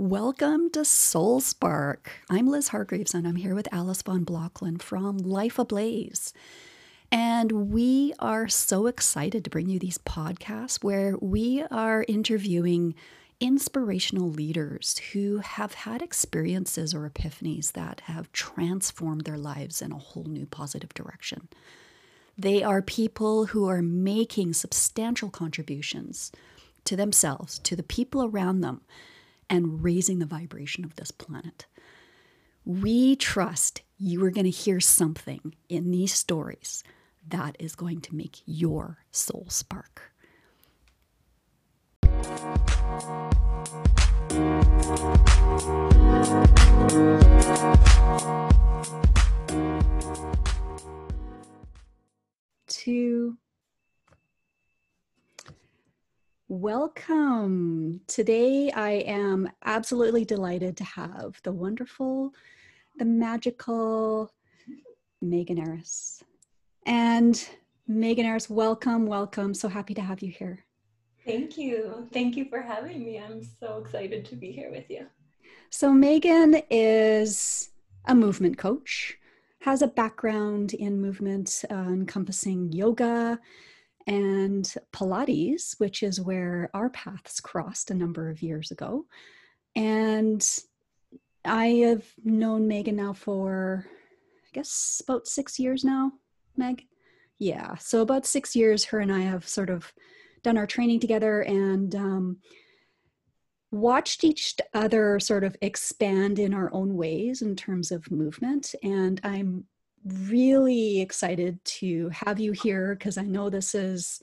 Welcome to Soul Spark. I'm Liz Hargreaves and I'm here with Alice von Blockland from Life Ablaze. And we are so excited to bring you these podcasts where we are interviewing inspirational leaders who have had experiences or epiphanies that have transformed their lives in a whole new positive direction. They are people who are making substantial contributions to themselves, to the people around them, and raising the vibration of this planet. We trust you are going to hear something in these stories that is going to make your soul spark. To Welcome. Today I am absolutely delighted to have the wonderful, the magical Meghan Aris. And Meghan Aris, welcome, welcome. So happy to have you here. Thank you. Thank you for having me. I'm so excited to be here with you. So, Meghan is a movement coach, has a background in movement uh, encompassing yoga and Pilates, which is where our paths crossed a number of years ago. And I have known Meghan now for, I guess, about six years now, Meg. Yeah, so about six years, her and I have sort of done our training together and um, watched each other sort of expand in our own ways in terms of movement. And I'm really excited to have you here because I know this is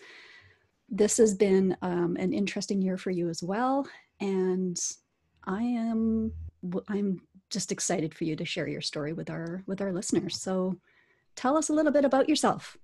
this has been um, an interesting year for you as well, and I am I'm just excited for you to share your story with our with our listeners. So, tell us a little bit about yourself.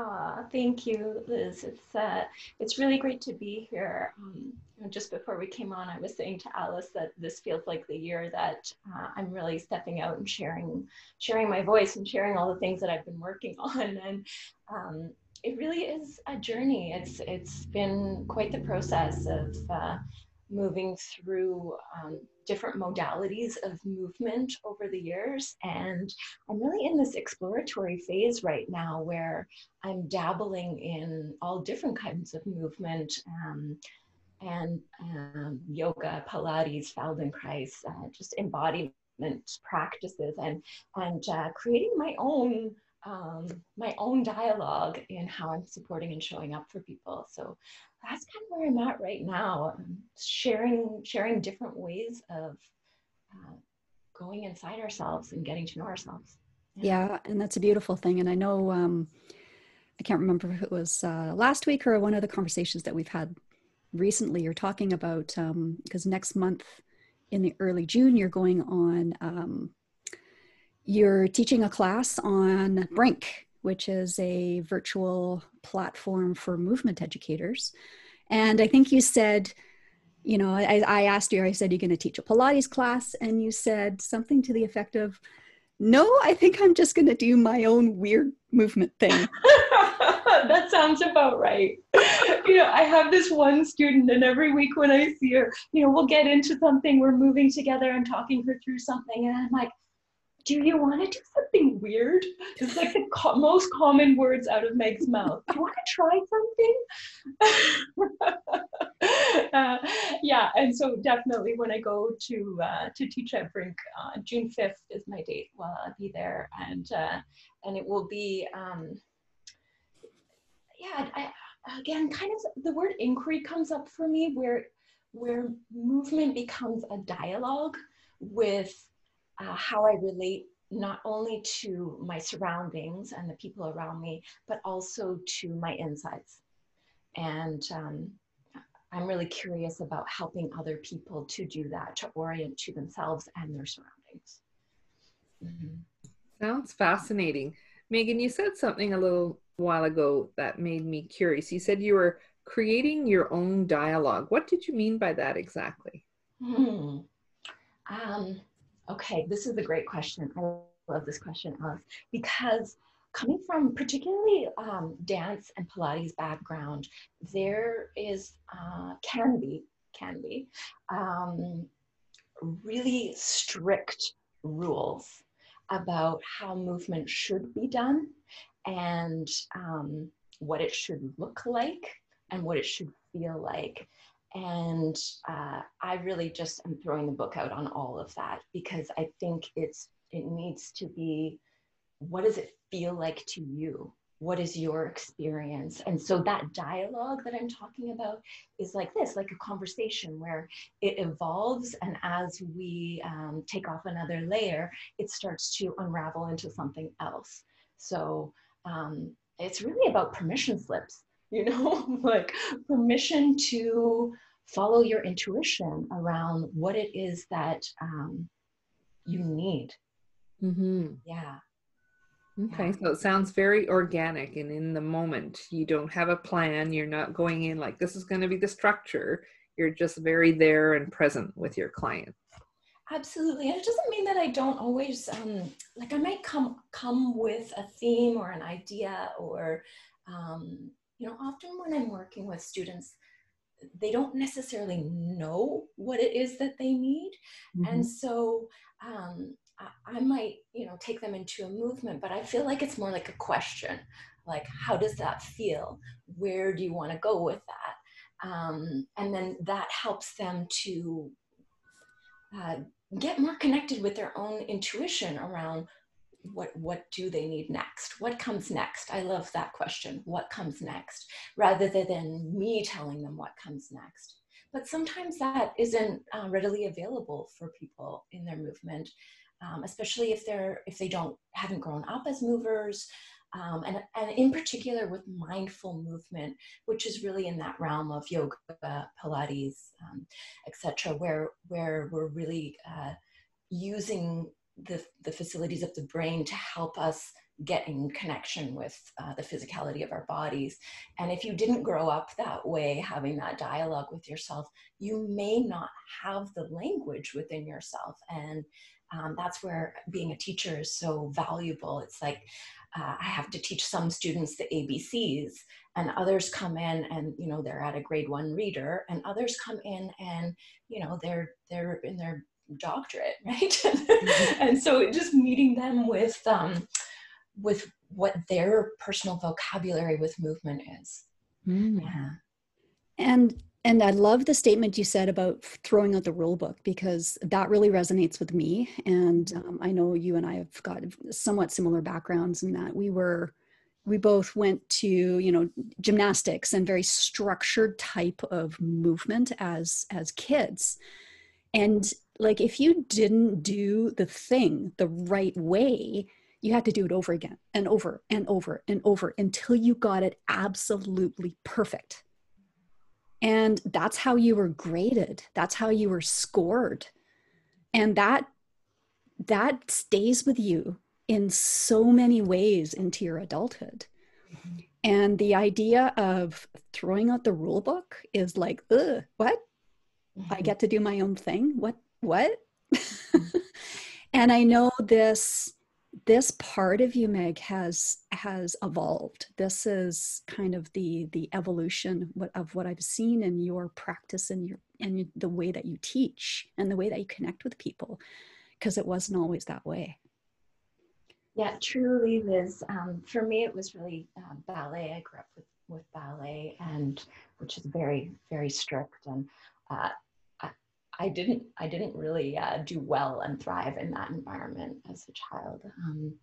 Ah, thank you, Liz. It's uh, it's really great to be here. Um, just before we came on, I was saying to Alice that this feels like the year that uh, I'm really stepping out and sharing sharing my voice and sharing all the things that I've been working on. And um, it really is a journey. It's it's been quite the process of uh, moving through um, different modalities of movement over the years. And I'm really in this exploratory phase right now where I'm dabbling in all different kinds of movement. Um, and um, yoga, Pilates, Feldenkrais, uh, just embodiment practices, and and uh, creating my own um, my own dialogue in how I'm supporting and showing up for people. So that's kind of where I'm at right now. Um, sharing sharing different ways of uh, going inside ourselves and getting to know ourselves. Yeah. yeah, and that's a beautiful thing. And I know um, I can't remember if it was uh, last week or one of the conversations that we've had recently. You're talking about because um, next month in the early June you're going on. You're teaching a class on mm-hmm. Brink, which is a virtual platform for movement educators. And I think you said, you know, I, I asked you, I said, you're going to teach a Pilates class. And you said something to the effect of, no, I think I'm just going to do my own weird movement thing. that sounds about right. You know, I have this one student, and every week when I see her, you know, we'll get into something, we're moving together and talking her through something. And I'm like, do you want to do something weird? It's like the co- most common words out of Meg's mouth. Do you want to try something? uh, yeah, and so definitely when I go to uh, to teach at Brink, uh, June fifth is my date. Well, I'll be there, and uh, and it will be. Um, yeah, I, again, kind of the word inquiry comes up for me where where movement becomes a dialogue with uh, how I relate not only to my surroundings and the people around me, but also to my insides. And um, I'm really curious about helping other people to do that, to orient to themselves and their surroundings. Mm-hmm. Sounds fascinating. Meghan, you said something a little while ago that made me curious. You said you were creating your own dialogue. What did you mean by that exactly? Hmm. Um, Okay, this is a great question. I love this question, Alice, because coming from particularly um, dance and Pilates background, there is, uh, can be, can be, um, really strict rules about how movement should be done and um, what it should look like and what it should feel like. And uh, I really just am throwing the book out on all of that because I think it's it needs to be what does it feel like to you? What is your experience? And so that dialogue that I'm talking about is like this, like a conversation where it evolves. And as we um, take off another layer, it starts to unravel into something else. So um, it's really about permission slips, you know, like permission to follow your intuition around what it is that um, you need. Mm-hmm. Yeah. Okay, so it sounds very organic and in the moment. You don't have a plan. You're not going in like this is going to be the structure. You're just very there and present with your client. Absolutely, and it doesn't mean that I don't always um, like. I might come come with a theme or an idea, or um, you know, often when I'm working with students, they don't necessarily know what it is that they need, mm-hmm. and so um, I, I might you know take them into a movement, but I feel like it's more like a question, like how does that feel? Where do you want to go with that? Um, and then that helps them to uh, get more connected with their own intuition around what what do they need next? What comes next? I love that question what comes next? Rather than me telling them what comes next. But sometimes that isn't uh, readily available for people in their movement um, especially if they're if they don't haven't grown up as movers um, and, and in particular with mindful movement, which is really in that realm of yoga, Pilates, um, etc., where where we're really uh, using the the facilities of the brain to help us get in connection with uh, the physicality of our bodies. And if you didn't grow up that way, having that dialogue with yourself, you may not have the language within yourself. And um, that's where being a teacher is so valuable. It's like uh, I have to teach some students the ABCs, and others come in and you know they're at a grade one reader, and others come in and you know they're they're in their doctorate, right? mm-hmm. and so just meeting them with um, with what their personal vocabulary with movement is. Mm. Yeah. And and I love the statement you said about throwing out the rule book because that really resonates with me. And um, I know you and I have got somewhat similar backgrounds in that we were, we both went to, you know, gymnastics and very structured type of movement as as kids. And like if you didn't do the thing the right way, you had to do it over again and over and over and over until you got it absolutely perfect. And that's how you were graded. That's how you were scored. And that that stays with you in so many ways into your adulthood. Mm-hmm. and the idea of throwing out the rule book is like Ugh, what? Mm-hmm. i get to do my own thing? What what? Mm-hmm. and i know this this part of you meg has has evolved. This is kind of the the evolution of what i've seen in your practice and your and the way that you teach and the way that you connect with people because it wasn't always that way. Yeah truly liz um, for me it was really uh, ballet. I grew up with with ballet and which is very very strict and uh, I didn't I didn't really uh, do well and thrive in that environment as a child. Um,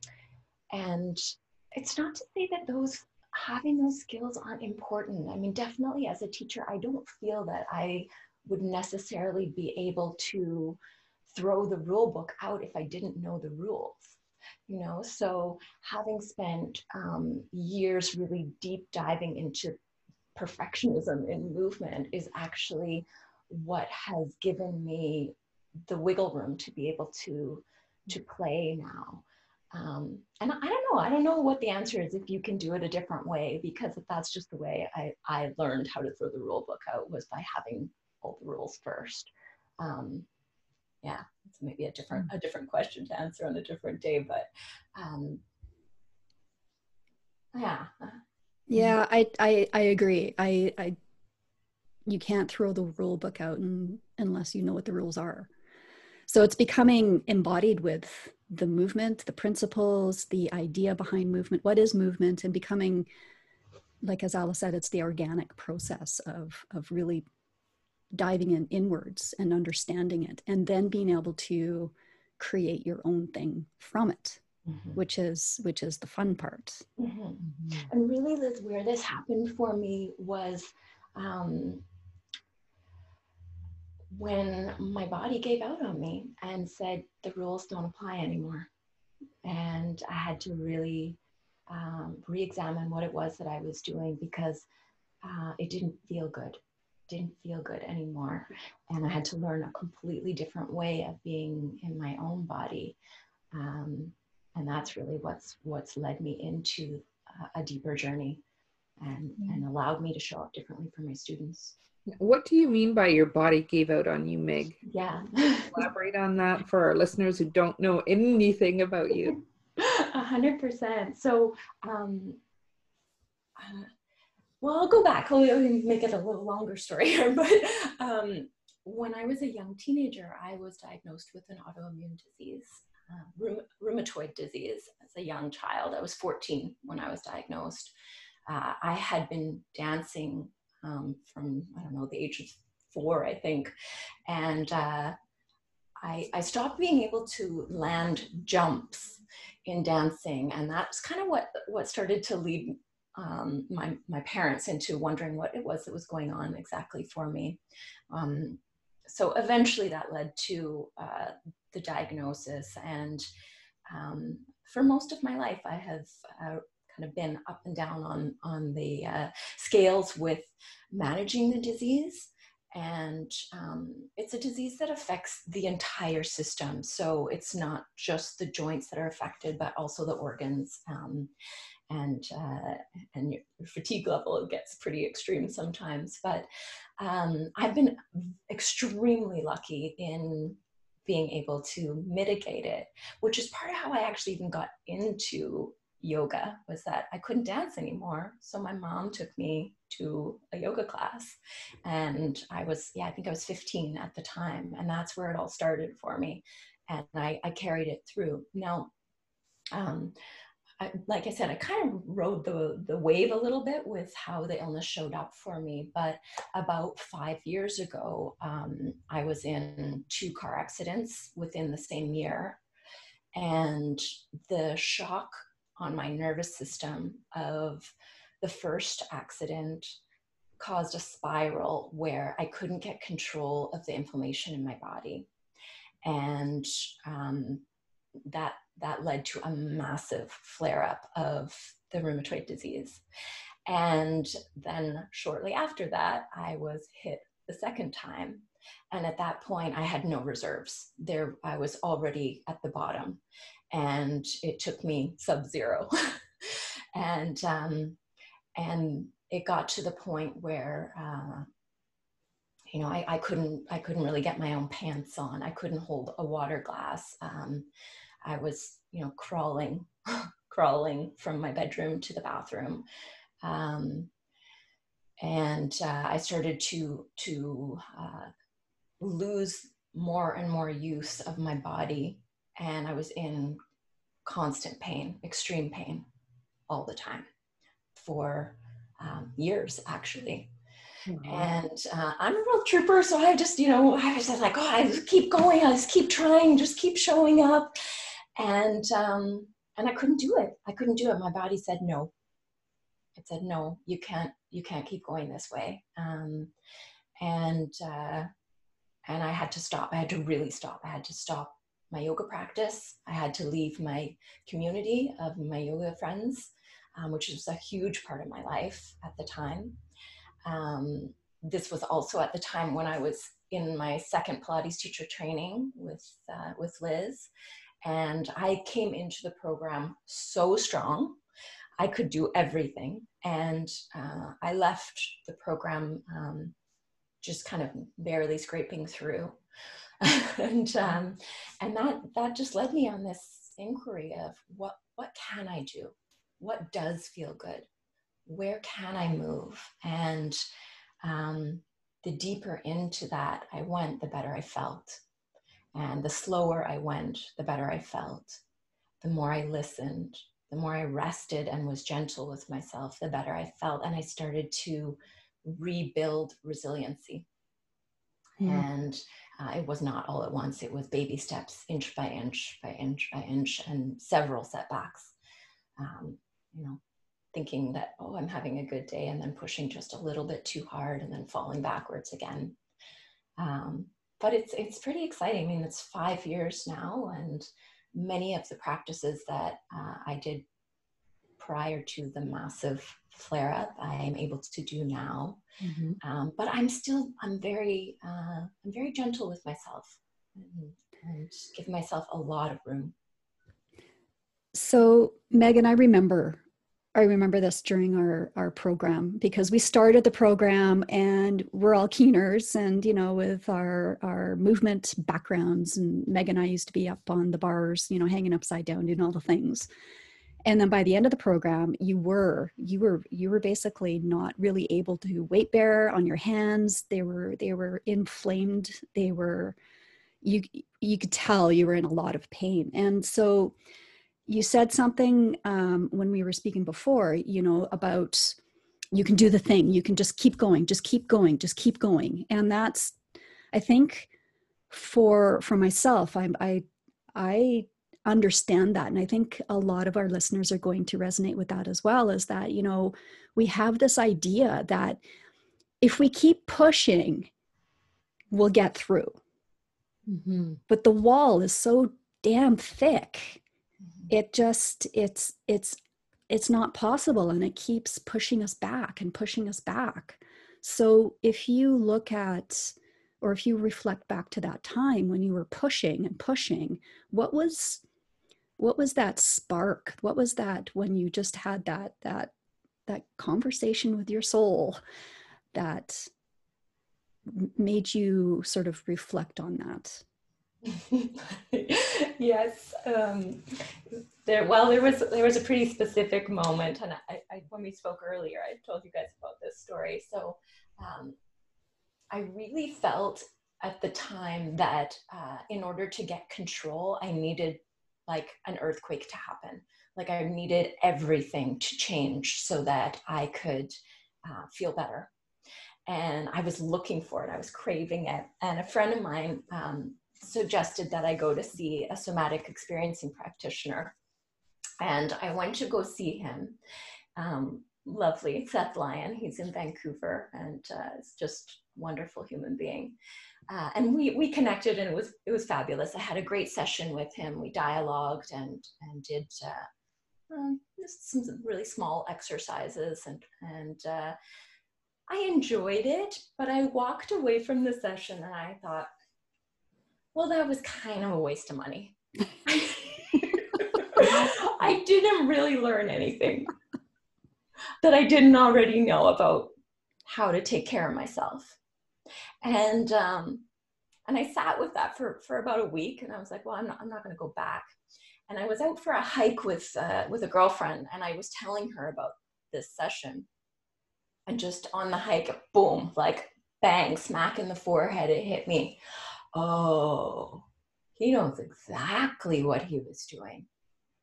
and it's not to say that those having those skills aren't important. I mean, definitely as a teacher, I don't feel that I would necessarily be able to throw the rule book out if I didn't know the rules. You know, so having spent um, years really deep diving into perfectionism in movement is actually what has given me the wiggle room to be able to to play now. Um, and i don't know i don't know what the answer is if you can do it a different way because if that's just the way i i learned how to throw the rule book out was by having all the rules first. Um, yeah it's maybe a different a different question to answer on a different day but um, yeah. Yeah i i i agree. I i you can't throw the rule book out and, unless you know what the rules are So it's becoming embodied with the movement, the principles, the idea behind movement. What is movement? And becoming, like as Alice said, it's the organic process of, of really diving in inwards and understanding it, and then being able to create your own thing from it. Mm-hmm. which is which is the fun part mm-hmm. Mm-hmm. and really liz where this happened for me was um, when my body gave out on me and said the rules don't apply anymore. And I had to really um, re examine what it was that I was doing because uh, it didn't feel good. Didn't feel good anymore. And I had to learn a completely different way of being in my own body. Um, and that's really what's what's led me into uh, a deeper journey and, mm-hmm. and allowed me to show up differently for my students. What do you mean by your body gave out on you, Meg? Yeah. Elaborate on that for our listeners who don't know anything about you. A hundred percent. So, um, uh, well, I'll go back. I'll make it a little longer story here. But um, when I was a young teenager, I was diagnosed with an autoimmune disease, uh, rheumatoid disease, as a young child. I was 14 when I was diagnosed. Uh, I had been dancing um, from I don't know the age of four, I think, and uh, I, I stopped being able to land jumps in dancing, and that's kind of what what started to lead um, my my parents into wondering what it was that was going on exactly for me. Um, so eventually, that led to uh, the diagnosis, and um, for most of my life, I have uh, kind of been up and down on on the uh, scales with managing the disease. And um, it's a disease that affects the entire system. So it's not just the joints that are affected but also the organs um, and uh, and your fatigue level gets pretty extreme sometimes. But um, i've been extremely lucky in being able to mitigate it which is part of how i actually even got into yoga was that I couldn't dance anymore. So my mom took me to a yoga class. And I was, yeah, I think I was 15 at the time. And that's where it all started for me. And I, I carried it through. Now, um, I, like I said, I kind of rode the, the wave a little bit with how the illness showed up for me. But about five years ago, um, I was in two car accidents within the same year. And the shock on my nervous system of the first accident caused a spiral where I couldn't get control of the inflammation in my body. And um, that, that led to a massive flare up of the rheumatoid disease. And then shortly after that, I was hit the second time. And at that point, I had no reserves. There, I was already at the bottom and it took me sub-zero. And um, and it got to the point where uh, you know I, I couldn't i couldn't really get my own pants on. I couldn't hold a water glass. Um, i was you know crawling crawling from my bedroom to the bathroom. Um, and uh, i started to to uh, lose more and more use of my body and I was in constant pain, extreme pain all the time for um, years actually. Mm-hmm. And uh, I'm a real trooper, so I just, you know, I was just like, oh, I just keep going, I just keep trying, just keep showing up, and um, and I couldn't do it. I couldn't do it. My body said no. It said no, you can't, you can't keep going this way. Um, and uh, and I had to stop. I had to really stop. I had to stop my yoga practice. I had to leave my community of my yoga friends, um, which was a huge part of my life at the time. Um, this was also at the time when I was in my second Pilates teacher training with uh, with Liz, and I came into the program so strong. I could do everything, and uh, I left the program um, just kind of barely scraping through. and um, and that that just led me on this inquiry of what what can I do? What does feel good? Where can I move? And um, the deeper into that I went, the better I felt. And the slower I went, the better I felt. The more I listened, the more I rested and was gentle with myself, the better I felt. And I started to rebuild resiliency. Mm. And uh, it was not all at once, it was baby steps, inch by inch by inch by inch, and several setbacks. Um, you know, thinking that, oh, I'm having a good day, and then pushing just a little bit too hard and then falling backwards again. Um, but it's it's pretty exciting. I mean, it's five years now, and many of the practices that uh, I did prior to the massive flare up, I am able to do now. Mm-hmm. Um, but I'm still I'm very uh, I'm very gentle with myself and, and give myself a lot of room. So Meghan, I remember I remember this during our our program because we started the program and we're all keeners and you know with our our movement backgrounds and Meg and I used to be up on the bars you know hanging upside down doing all the things and then by the end of the program you were you were you were basically not really able to weight bear on your hands. They were they were inflamed. They were you you could tell you were in a lot of pain. And so you said something um, when we were speaking before you know about you can do the thing. You can just keep going just keep going just keep going. And that's i think for for myself i i i understand that and i think a lot of our listeners are going to resonate with that as well is that you know we have this idea that if we keep pushing we'll get through. Mm-hmm. but the wall is so damn thick. It just it's it's it's not possible and it keeps pushing us back and pushing us back. So if you look at or if you reflect back to that time when you were pushing and pushing what was what was that spark what was that when you just had that that that conversation with your soul that made you sort of reflect on that yes. Um, there. Well, there was there was a pretty specific moment, and I, I, when we spoke earlier, I told you guys about this story. So, um, I really felt at the time that uh, in order to get control, I needed like an earthquake to happen. Like I needed everything to change so that I could uh, feel better. And I was looking for it. I was craving it. And a friend of mine um, suggested that I go to see a somatic experiencing practitioner. And I went to go see him. Um, lovely Seth Lyon. He's in Vancouver and uh, is just wonderful human being. Uh, and we we connected and it was it was fabulous. I had a great session with him. We dialogued and and did uh, um, some really small exercises and and uh, I enjoyed it. But I walked away from the session and I thought, well, that was kind of a waste of money. I didn't really learn anything that I didn't already know about how to take care of myself. And um, and I sat with that for, for about a week, and I was like, well, I'm not, I'm not going to go back. And I was out for a hike with uh, with a girlfriend, and I was telling her about this session. And just on the hike, boom, like bang, smack in the forehead, it hit me oh, he knows exactly what he was doing.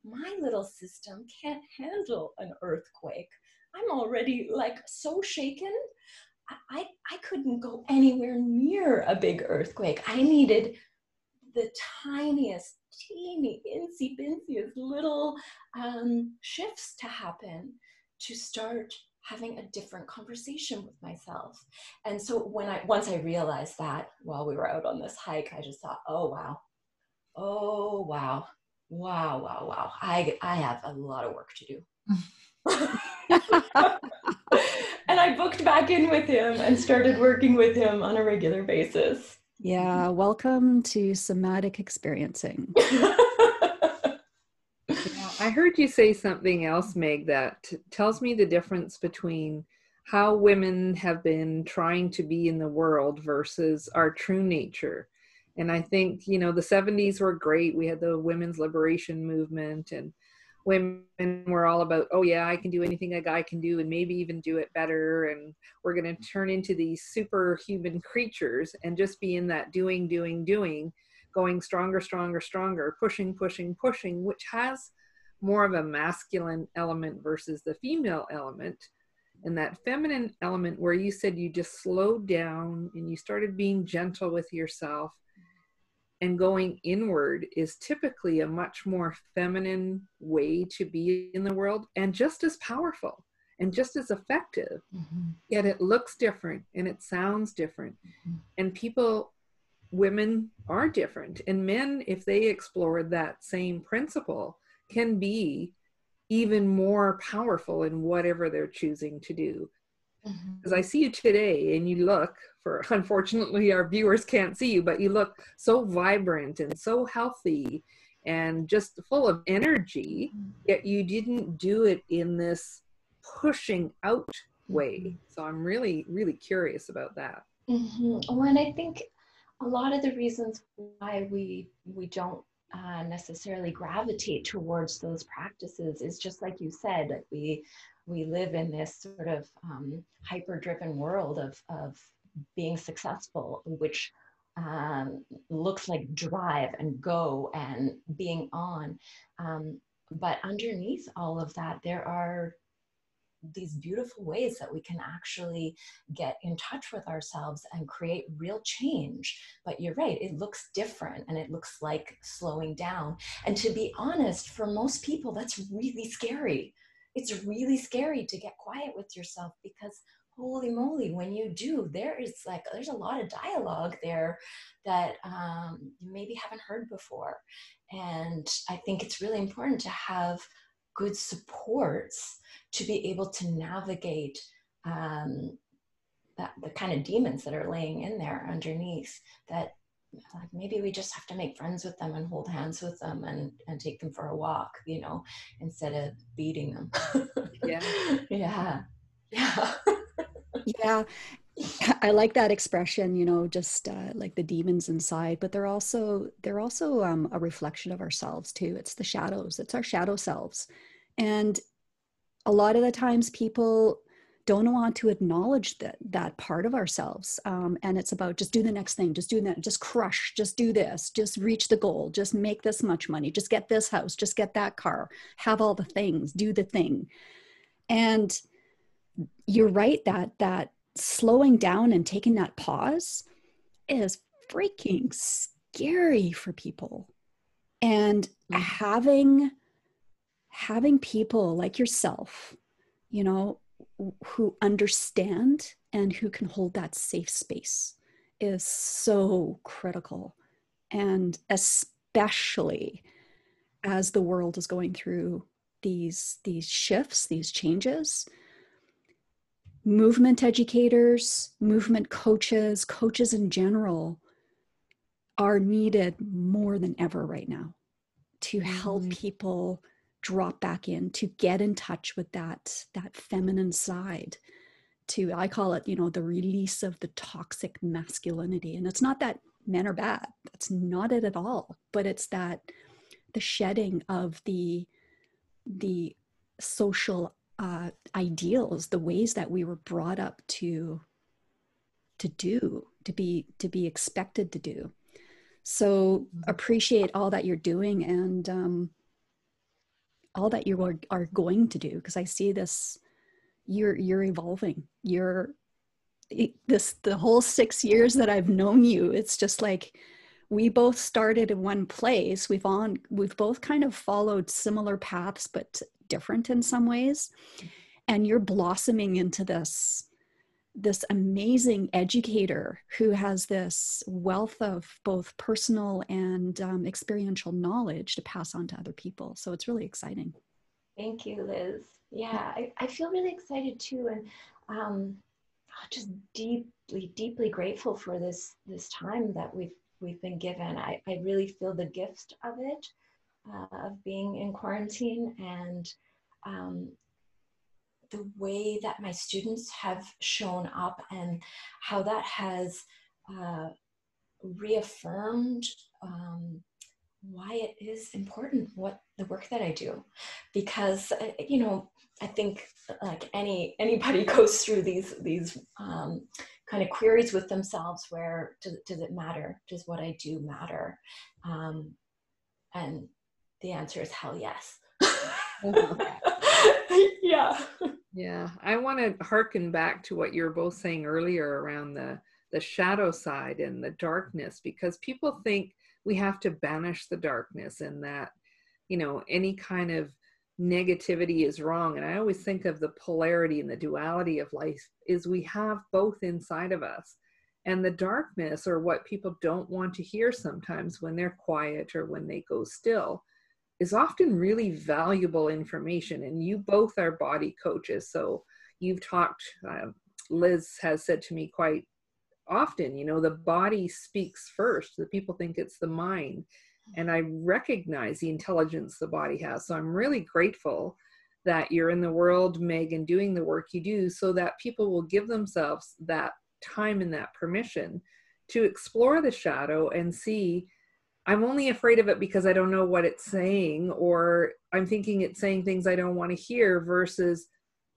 My little system can't handle an earthquake. I'm already like so shaken. I, I couldn't go anywhere near a big earthquake. I needed the tiniest, teeny, insy binsiest little um, shifts to happen to start having a different conversation with myself. And so when I once I realized that while we were out on this hike, I just thought, oh wow, oh wow, wow, wow, wow. I I have a lot of work to do. and I booked back in with him and started working with him on a regular basis. Yeah, welcome to somatic experiencing. I heard you say something else, Meg, that tells me the difference between how women have been trying to be in the world versus our true nature. And I think, you know, the 70s were great. We had the women's liberation movement, and women were all about, oh, yeah, I can do anything a guy can do, and maybe even do it better. And we're going to turn into these superhuman creatures and just be in that doing, doing, doing going stronger, stronger, stronger, pushing, pushing, pushing, which has more of a masculine element versus the female element. And that feminine element where you said you just slowed down and you started being gentle with yourself and going inward is typically a much more feminine way to be in the world and just as powerful and just as effective. Mm-hmm. Yet it looks different and it sounds different. Mm-hmm. And people, women are different. And men, if they explore that same principle, can be even more powerful in whatever they're choosing to do. Because mm-hmm. I see you today and you look for unfortunately our viewers can't see you, but you look so vibrant and so healthy and just full of energy, mm-hmm. yet you didn't do it in this pushing out way. Mm-hmm. So I'm really, really curious about that. Mm-hmm. Well, and I think a lot of the reasons why we we don't uh, necessarily gravitate towards those practices is just like you said that we we live in this sort of um, hyper driven world of of being successful which um, looks like drive and go and being on um, but underneath all of that there are these beautiful ways that we can actually get in touch with ourselves and create real change. But you're right, it looks different and it looks like slowing down. And to be honest, for most people, that's really scary. It's really scary to get quiet with yourself because holy moly when you do there is like there's a lot of dialogue there that um, you maybe haven't heard before. And i think it's really important to have good supports to be able to navigate um, that the kind of demons that are laying in there underneath that like maybe we just have to make friends with them and hold hands with them and and take them for a walk you know instead of beating them. Yeah. Yeah. Yeah. Yeah. I like that expression you know just uh, like the demons inside but they're also they're also um, a reflection of ourselves too. It's the shadows. It's our shadow selves. And a lot of the times people don't want to acknowledge that that part of ourselves um, and it's about just do the next thing just do that just crush just do this just reach the goal just make this much money just get this house just get that car have all the things do the thing and you're right that that slowing down and taking that pause is freaking scary for people and mm. having having people like yourself, you know, who understand and who can hold that safe space is so critical. And especially as the world is going through these these shifts, these changes, movement educators, movement coaches, coaches in general are needed more than ever right now to help mm-hmm. people drop back in to get in touch with that that feminine side to i call it you know the release of the toxic masculinity. And it's not that men are bad. That's not it at all. But it's that the shedding of the the social uh, ideals the ways that we were brought up to to do to be to be expected to do. So mm-hmm. appreciate all that you're doing. And um, all that you are, are going to do because i see this you're you're evolving. You're this the whole six years that i've known you it's just like we both started in one place. We've on we've both kind of followed similar paths but different in some ways. And you're blossoming into this this amazing educator who has this wealth of both personal and um, experiential knowledge to pass on to other people. So it's really exciting. Thank you, Liz. Yeah, I, I feel really excited too, and um, just deeply, deeply grateful for this this time that we've we've been given. I, I really feel the gift of it, uh, of being in quarantine, and um, the way that my students have shown up and how that has uh, reaffirmed um, why it is important what the work that I do, because uh, you know I think like any anybody goes through these these um, kind of queries with themselves where does, does it matter? Does what I do matter? Um, and the answer is hell yes. yeah. Yeah. I want to harken back to what you were both saying earlier around the the shadow side and the darkness because people think we have to banish the darkness and that you know any kind of negativity is wrong and i always think of the polarity and the duality of life is we have both inside of us and the darkness or what people don't want to hear sometimes when they're quiet or when they go still is often really valuable information and you both are body coaches so you've talked uh, liz has said to me quite often you know the body speaks first the people think it's the mind and i recognize the intelligence the body has so i'm really grateful that you're in the world meghan doing the work you do so that people will give themselves that time and that permission to explore the shadow and see i'm only afraid of it because i don't know what it's saying or i'm thinking it's saying things i don't want to hear versus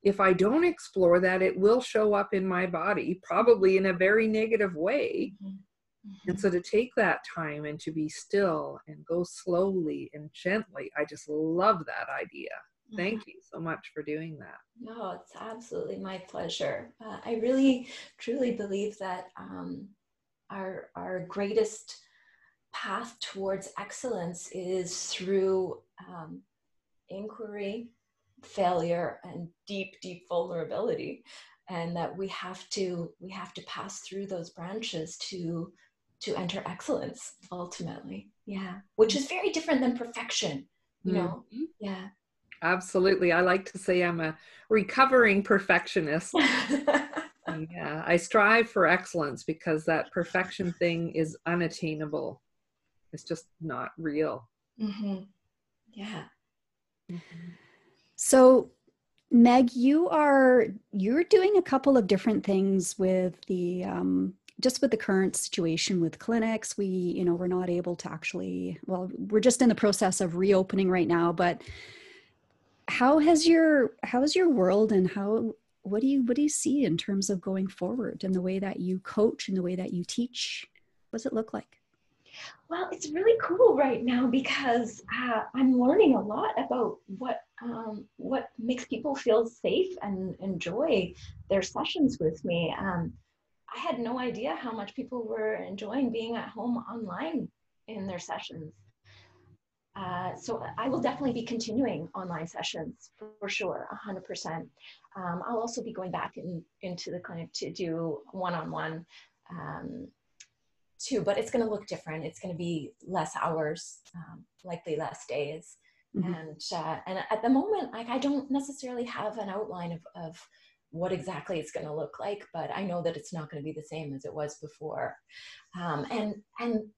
if I don't explore that, it will show up in my body, probably in a very negative way. Mm-hmm. And so to take that time and to be still and go slowly and gently, I just love that idea. Mm-hmm. Thank you so much for doing that. No, it's absolutely my pleasure. Uh, I really, truly believe that um, our our greatest path towards excellence is through um, inquiry, failure and deep deep vulnerability and that we have to we have to pass through those branches to to enter excellence ultimately. Yeah. Which is very different than perfection you know? Mm-hmm. yeah. Absolutely. I like to say i'm a recovering perfectionist. Yeah. I strive for excellence because that perfection thing is unattainable it's just not real mm-hmm. yeah mm-hmm. So, Meg, you are you're doing a couple of different things with the um, just with the current situation with clinics. We, you know, we're not able to actually. Well, we're just in the process of reopening right now. But how has your how is your world and how what do you what do you see in terms of going forward and the way that you coach and the way that you teach? What does it look like? Well, it's really cool right now because uh, I'm learning a lot about what um, what makes people feel safe and enjoy their sessions with me. Um, I had no idea how much people were enjoying being at home online in their sessions. Uh, so I will definitely be continuing online sessions for, sure, 100%. Um, I'll also be going back in, into the clinic to do one-on-one um, too, but it's going to look different. It's going to be less hours, um, likely less days. Mm-hmm. And uh, and at the moment, like I don't necessarily have an outline of, of what exactly it's going to look like, but I know that it's not going to be the same as it was before. Um, and and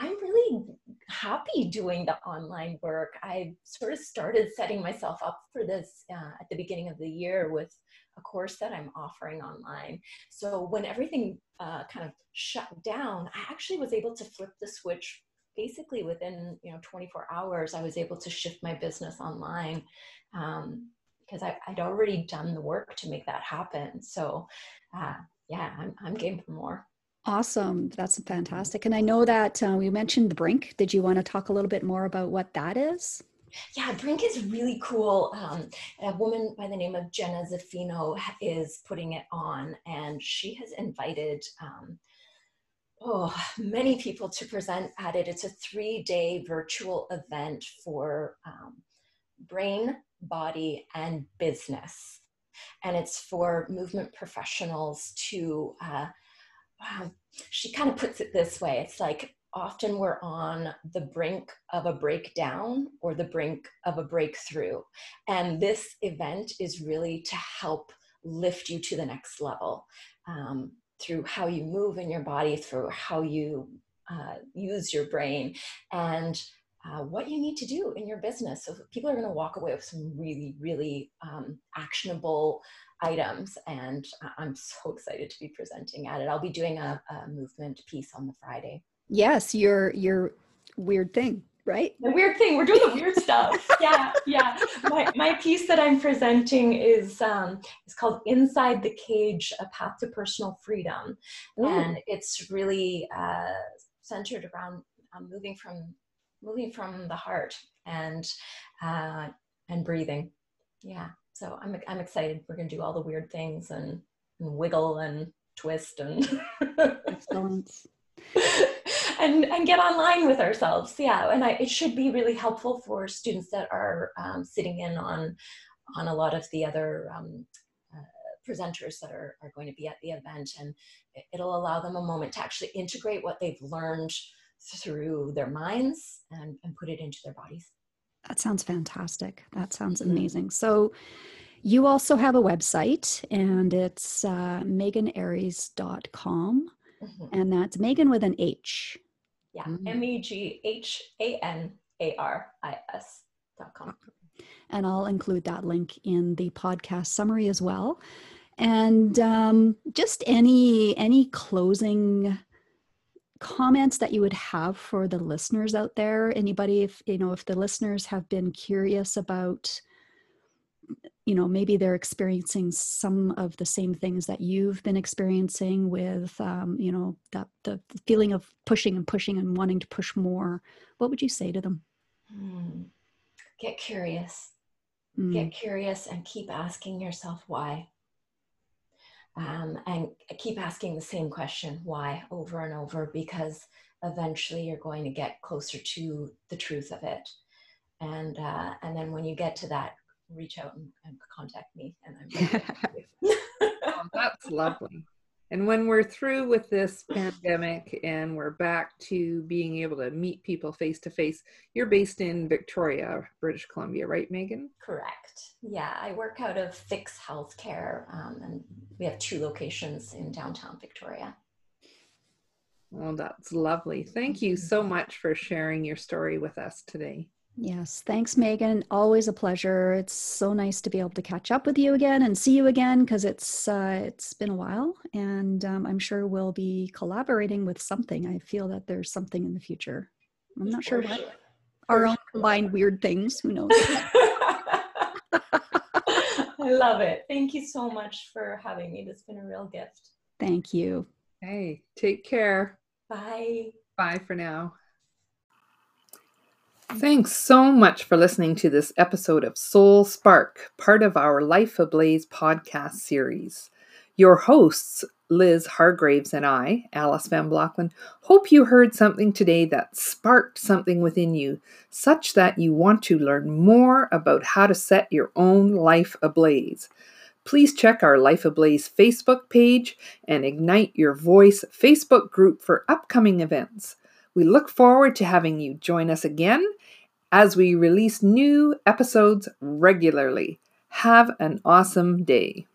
I'm really happy doing the online work. I sort of started setting myself up for this uh, at the beginning of the year with a course that I'm offering online. So when everything uh, kind of shut down, I actually was able to flip the switch basically within you know 24 hours. I was able to shift my business online um, because I, would already done the work to make that happen. So uh, yeah, I'm, I'm game for more. Awesome. That's fantastic. And I know that uh, we mentioned the Brink. Did you want to talk a little bit more about what that is? Yeah, Brink is really cool. Um, a woman by the name of Jenna Zaffino is putting it on, and she has invited um, oh, many people to present at it. It's a three day virtual event for um, brain, body, and business. And it's for movement professionals to, uh, she kind of puts it this way it's like often we're on the brink of a breakdown or the brink of a breakthrough. And this event is really to help lift you to the next level um, through how you move in your body, through how you uh, use your brain, and uh, what you need to do in your business. So people are going to walk away with some really, really um, actionable items. And I'm so excited to be presenting at it. I'll be doing a, a movement piece on the Friday yes your your weird thing right? The weird thing. We're doing the weird stuff. Yeah, yeah. My, my piece that I'm presenting is um, is called "Inside the Cage: A Path to Personal Freedom," Ooh. and it's really uh, centered around um, moving from moving from the heart and uh, and breathing. Yeah. So I'm I'm excited. We're gonna do all the weird things and, and wiggle and twist and and and get online with ourselves. Yeah, and I, it should be really helpful for students that are um, sitting in on on a lot of the other um, uh, presenters that are, are going to be at the event and it'll allow them a moment to actually integrate what they've learned through their minds and, and put it into their bodies. That sounds fantastic. That sounds amazing. So, you also have a website, and it's uh, meghanaris.com, mm-hmm. and that's Megan with an H. Yeah, mm. M E G H A N A R I S.com. And I'll include that link in the podcast summary as well. And um, just any any closing comments that you would have for the listeners out there anybody if you know if the listeners have been curious about you know maybe they're experiencing some of the same things that you've been experiencing with um, you know that the feeling of pushing and pushing and wanting to push more what would you say to them mm. get curious mm. get curious and keep asking yourself why um, and keep asking the same question why over and over because eventually you're going to get closer to the truth of it. And uh, and then when you get to that reach out and, and contact me and i'm oh, that's lovely and when we're through with this pandemic and we're back to being able to meet people face to face, you're based in Victoria, British Columbia, right, Meghan? Correct. Yeah, I work out of Fix Healthcare, um, and we have two locations in downtown Victoria. Well, that's lovely. Thank you so much for sharing your story with us today. Yes, thanks, Meghan. Always a pleasure. It's so nice to be able to catch up with you again and see you again because it's uh, it's been a while, and um, I'm sure we'll be collaborating with something. I feel that there's something in the future. I'm not sure, sure what. Our own combined weird things. Who knows? I love it. Thank you so much for having me. It's been a real gift. Thank you. Hey, take care. Bye. Bye for now. Thanks so much for listening to this episode of Soul Spark, part of our Life Ablaze podcast series. Your hosts, Liz Hargraves and I, Alice Van Blockland, hope you heard something today that sparked something within you, such that you want to learn more about how to set your own life ablaze. Please check our Life Ablaze Facebook page and Ignite Your Voice Facebook group for upcoming events. We look forward to having you join us again as we release new episodes regularly. Have an awesome day.